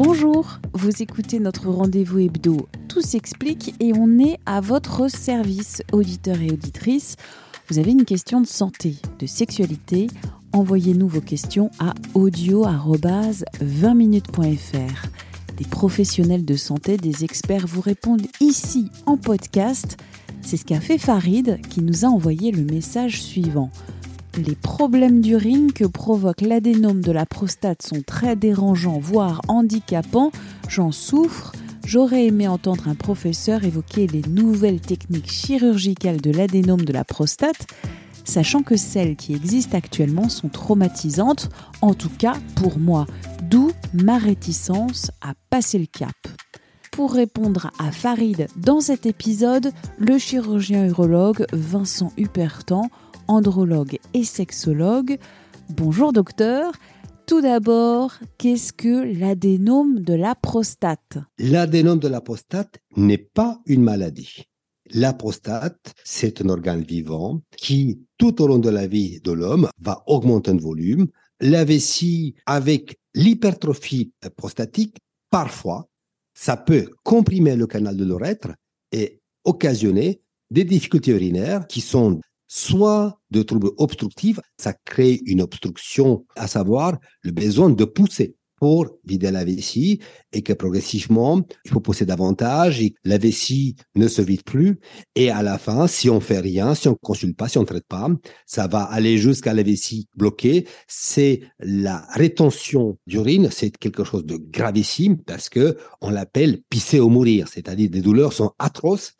Bonjour, vous écoutez notre rendez-vous hebdo Tout s'explique et on est à votre service, auditeurs et auditrices. Vous avez une question de santé, de sexualité Envoyez-nous vos questions à audio-20minutes.fr. Des professionnels de santé, des experts vous répondent ici en podcast. C'est ce qu'a fait Farid qui nous a envoyé le message suivant. Les problèmes d'urine que provoque l'adénome de la prostate sont très dérangeants, voire handicapants. J'en souffre. J'aurais aimé entendre un professeur évoquer les nouvelles techniques chirurgicales de l'adénome de la prostate, sachant que celles qui existent actuellement sont traumatisantes, en tout cas pour moi, d'où ma réticence à passer le cap. Pour répondre à Farid dans cet épisode, le chirurgien urologue Vincent Hupertan andrologue et sexologue. Bonjour docteur. Tout d'abord, qu'est-ce que l'adénome de la prostate? L'adénome de la prostate n'est pas une maladie. La prostate, c'est un organe vivant qui, tout au long de la vie de l'homme, va augmenter en volume. La vessie, avec l'hypertrophie prostatique, parfois, ça peut comprimer le canal de l'urètre et occasionner des difficultés urinaires qui sont soit de troubles obstructifs, ça crée une obstruction, à savoir le besoin de pousser pour vider la vessie et que progressivement, il faut pousser davantage et la vessie ne se vide plus. Et à la fin, si on fait rien, si on consulte pas, si on traite pas, ça va aller jusqu'à la vessie bloquée. C'est la rétention d'urine. C'est quelque chose de gravissime parce que on l'appelle pisser au mourir. C'est-à-dire des douleurs sont atroces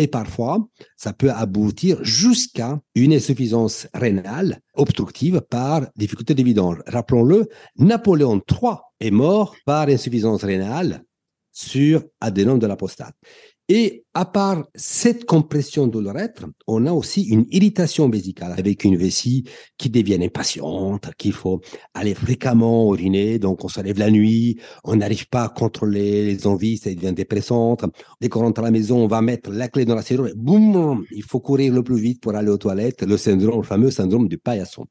et parfois, ça peut aboutir jusqu'à une insuffisance rénale obstructive par difficulté de vidange. Rappelons-le, Napoléon III est mort par insuffisance rénale sur adénome de la prostate. Et à part cette compression de l'urètre, on a aussi une irritation vésicale avec une vessie qui devient impatiente, qu'il faut aller fréquemment uriner, donc on se lève la nuit, on n'arrive pas à contrôler les envies, ça devient dépressante. Dès qu'on rentre à la maison, on va mettre la clé dans la serrure et boum, il faut courir le plus vite pour aller aux toilettes, le syndrome, le fameux syndrome du paillasson.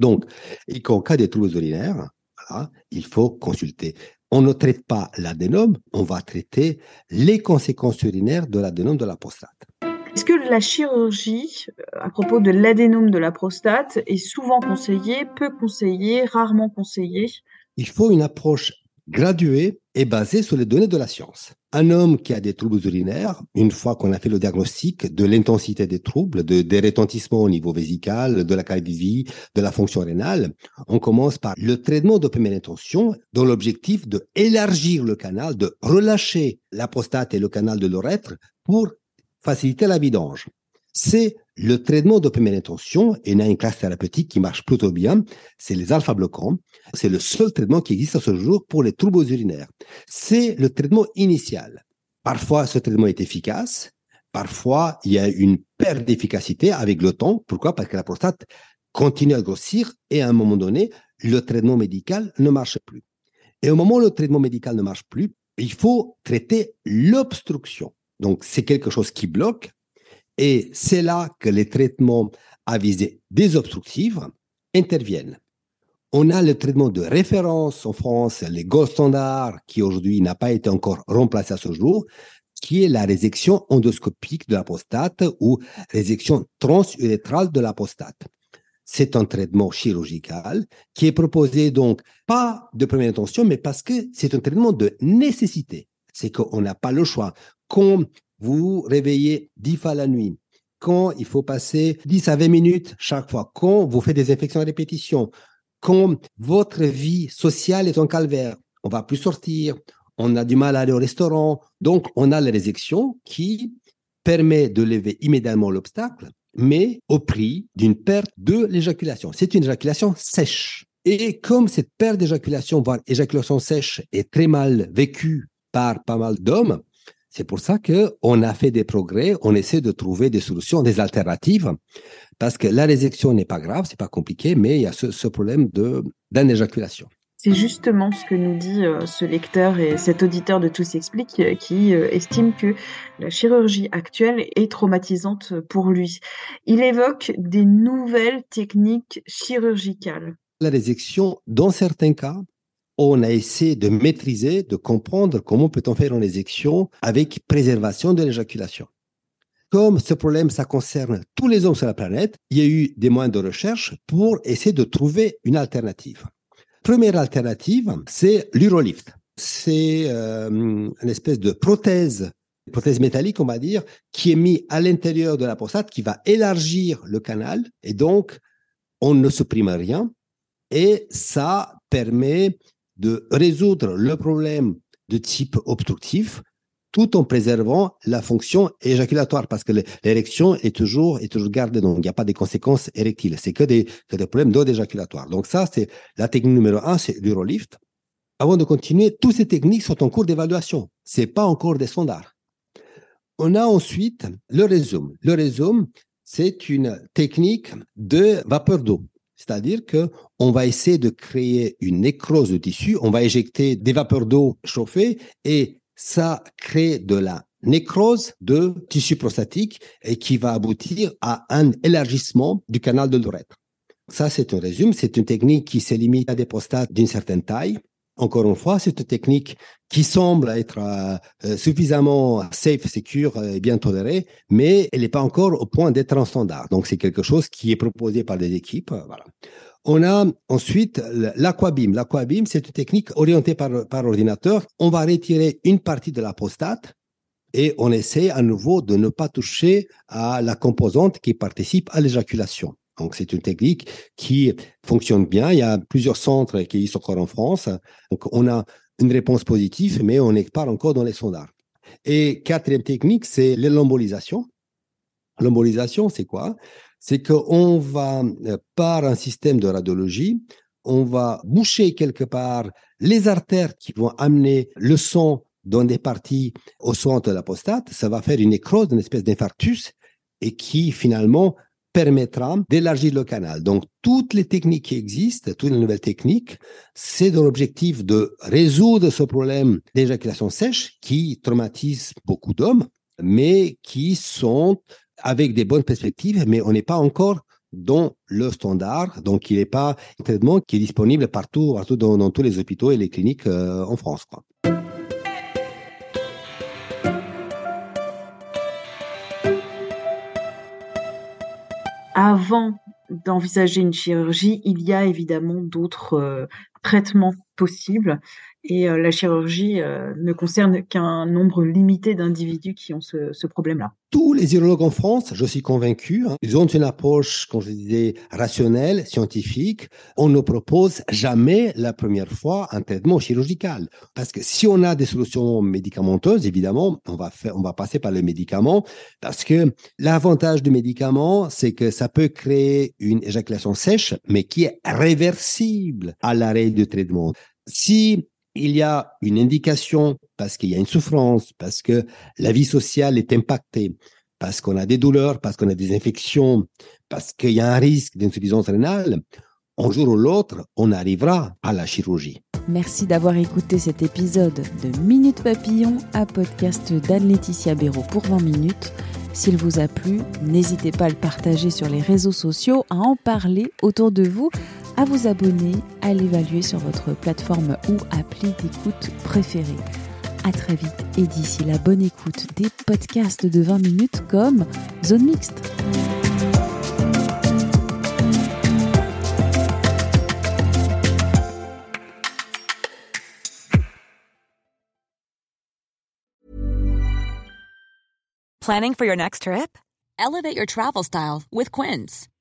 Donc, et qu'en cas de troubles urinaires, il faut consulter on ne traite pas l'adénome, on va traiter les conséquences urinaires de l'adénome de la prostate. Est-ce que la chirurgie à propos de l'adénome de la prostate est souvent conseillée, peu conseillée, rarement conseillée? Il faut une approche graduée et basée sur les données de la science. Un homme qui a des troubles urinaires, une fois qu'on a fait le diagnostic de l'intensité des troubles, de, des retentissements au niveau vésical, de la qualité de la fonction rénale, on commence par le traitement de première intention dans l'objectif de élargir le canal, de relâcher la prostate et le canal de l'urètre pour faciliter la vidange c'est le traitement de première intention, et il y a une classe thérapeutique qui marche plutôt bien, c'est les alpha-bloquants. C'est le seul traitement qui existe à ce jour pour les troubles urinaires. C'est le traitement initial. Parfois, ce traitement est efficace. Parfois, il y a une perte d'efficacité avec le temps. Pourquoi? Parce que la prostate continue à grossir et à un moment donné, le traitement médical ne marche plus. Et au moment où le traitement médical ne marche plus, il faut traiter l'obstruction. Donc, c'est quelque chose qui bloque et c'est là que les traitements à visée désobstructive interviennent. On a le traitement de référence en France, les gold standards, qui aujourd'hui n'a pas été encore remplacé à ce jour, qui est la résection endoscopique de la prostate ou résection transurétrale de la prostate. C'est un traitement chirurgical qui est proposé donc pas de première intention, mais parce que c'est un traitement de nécessité. C'est qu'on n'a pas le choix. Quand vous réveillez 10 fois la nuit, quand il faut passer 10 à 20 minutes chaque fois, quand vous faites des infections à répétition, quand votre vie sociale est un calvaire, on va plus sortir, on a du mal à aller au restaurant, donc on a la résection qui permet de lever immédiatement l'obstacle mais au prix d'une perte de l'éjaculation. C'est une éjaculation sèche. Et comme cette perte d'éjaculation, voire éjaculation sèche, est très mal vécue par pas mal d'hommes, c'est pour ça que on a fait des progrès, on essaie de trouver des solutions, des alternatives, parce que la résection n'est pas grave, c'est pas compliqué, mais il y a ce, ce problème de d'éjaculation. C'est justement ce que nous dit euh, ce lecteur et cet auditeur de Tous Explique euh, qui euh, estime que la chirurgie actuelle est traumatisante pour lui. Il évoque des nouvelles techniques chirurgicales. La résection, dans certains cas, on a essayé de maîtriser, de comprendre comment peut-on faire une résection avec préservation de l'éjaculation. Comme ce problème, ça concerne tous les hommes sur la planète, il y a eu des moyens de recherche pour essayer de trouver une alternative. Première alternative, c'est l'urolift. C'est euh, une espèce de prothèse, prothèse métallique, on va dire, qui est mise à l'intérieur de la prostate, qui va élargir le canal, et donc on ne supprime rien, et ça permet de résoudre le problème de type obstructif tout en préservant la fonction éjaculatoire parce que l'érection est toujours toujours gardée donc il n'y a pas de conséquences érectiles c'est que des problèmes d'eau éjaculatoire donc ça c'est la technique numéro un c'est l'urolift. Avant de continuer toutes ces techniques sont en cours d'évaluation c'est pas encore des standards. On a ensuite le résum le résum c'est une technique de vapeur d'eau c'est-à-dire que on va essayer de créer une nécrose de tissu, on va éjecter des vapeurs d'eau chauffées et ça crée de la nécrose de tissu prostatique et qui va aboutir à un élargissement du canal de l'urètre. Ça, c'est un résumé. C'est une technique qui se limite à des prostates d'une certaine taille. Encore une fois, c'est une technique qui semble être euh, euh, suffisamment safe, secure et bien tolérée, mais elle n'est pas encore au point d'être un standard. Donc, c'est quelque chose qui est proposé par des équipes. Voilà. On a ensuite l'aquabim. L'aquabim, c'est une technique orientée par, par ordinateur. On va retirer une partie de la prostate et on essaie à nouveau de ne pas toucher à la composante qui participe à l'éjaculation. Donc, c'est une technique qui fonctionne bien. Il y a plusieurs centres qui sont encore en France. Donc, on a une réponse positive, mais on n'est pas encore dans les sondages. Et quatrième technique, c'est l'embolisation. L'embolisation, c'est quoi? C'est qu'on va, euh, par un système de radiologie, on va boucher quelque part les artères qui vont amener le sang dans des parties au centre de la prostate. Ça va faire une nécrose, une espèce d'infarctus, et qui finalement permettra d'élargir le canal. Donc, toutes les techniques qui existent, toutes les nouvelles techniques, c'est dans l'objectif de résoudre ce problème d'éjaculation sèche qui traumatise beaucoup d'hommes, mais qui sont avec des bonnes perspectives, mais on n'est pas encore dans le standard. Donc, il n'est pas un traitement qui est disponible partout, dans, tous les hôpitaux et les cliniques euh, en France. Avant d'envisager une chirurgie, il y a évidemment d'autres euh, traitements possibles et euh, la chirurgie euh, ne concerne qu'un nombre limité d'individus qui ont ce, problème-là. Tous les urologues en France, je suis convaincu, hein, ils ont une approche, comme je disais, rationnelle, scientifique. On ne propose jamais la première fois un traitement chirurgical. Parce que si on a des solutions médicamenteuses, évidemment, on va on va passer par les médicaments. Parce que l'avantage du médicament, c'est que ça peut créer une éjaculation sèche, mais qui est réversible à l'arrêt du traitement. Si il y a une indication parce qu'il y a une souffrance, parce que la vie sociale est impactée, parce qu'on a des douleurs, parce qu'on a des infections, parce qu'il y a un risque d'insuffisance rénale, un jour ou l'autre, on arrivera à la chirurgie. Merci d'avoir écouté cet épisode de Minute Papillon, à podcast d'Anne-Laetitia Béraud pour 20 minutes. S'il vous a plu, n'hésitez pas à le partager sur les réseaux sociaux, à en parler autour de vous à vous abonner, à l'évaluer sur votre plateforme ou appli d'écoute préférée. À très vite et d'ici la bonne écoute des podcasts de 20 minutes comme Zone Mixte. Planning for your next trip? Elevate your travel style with Quince.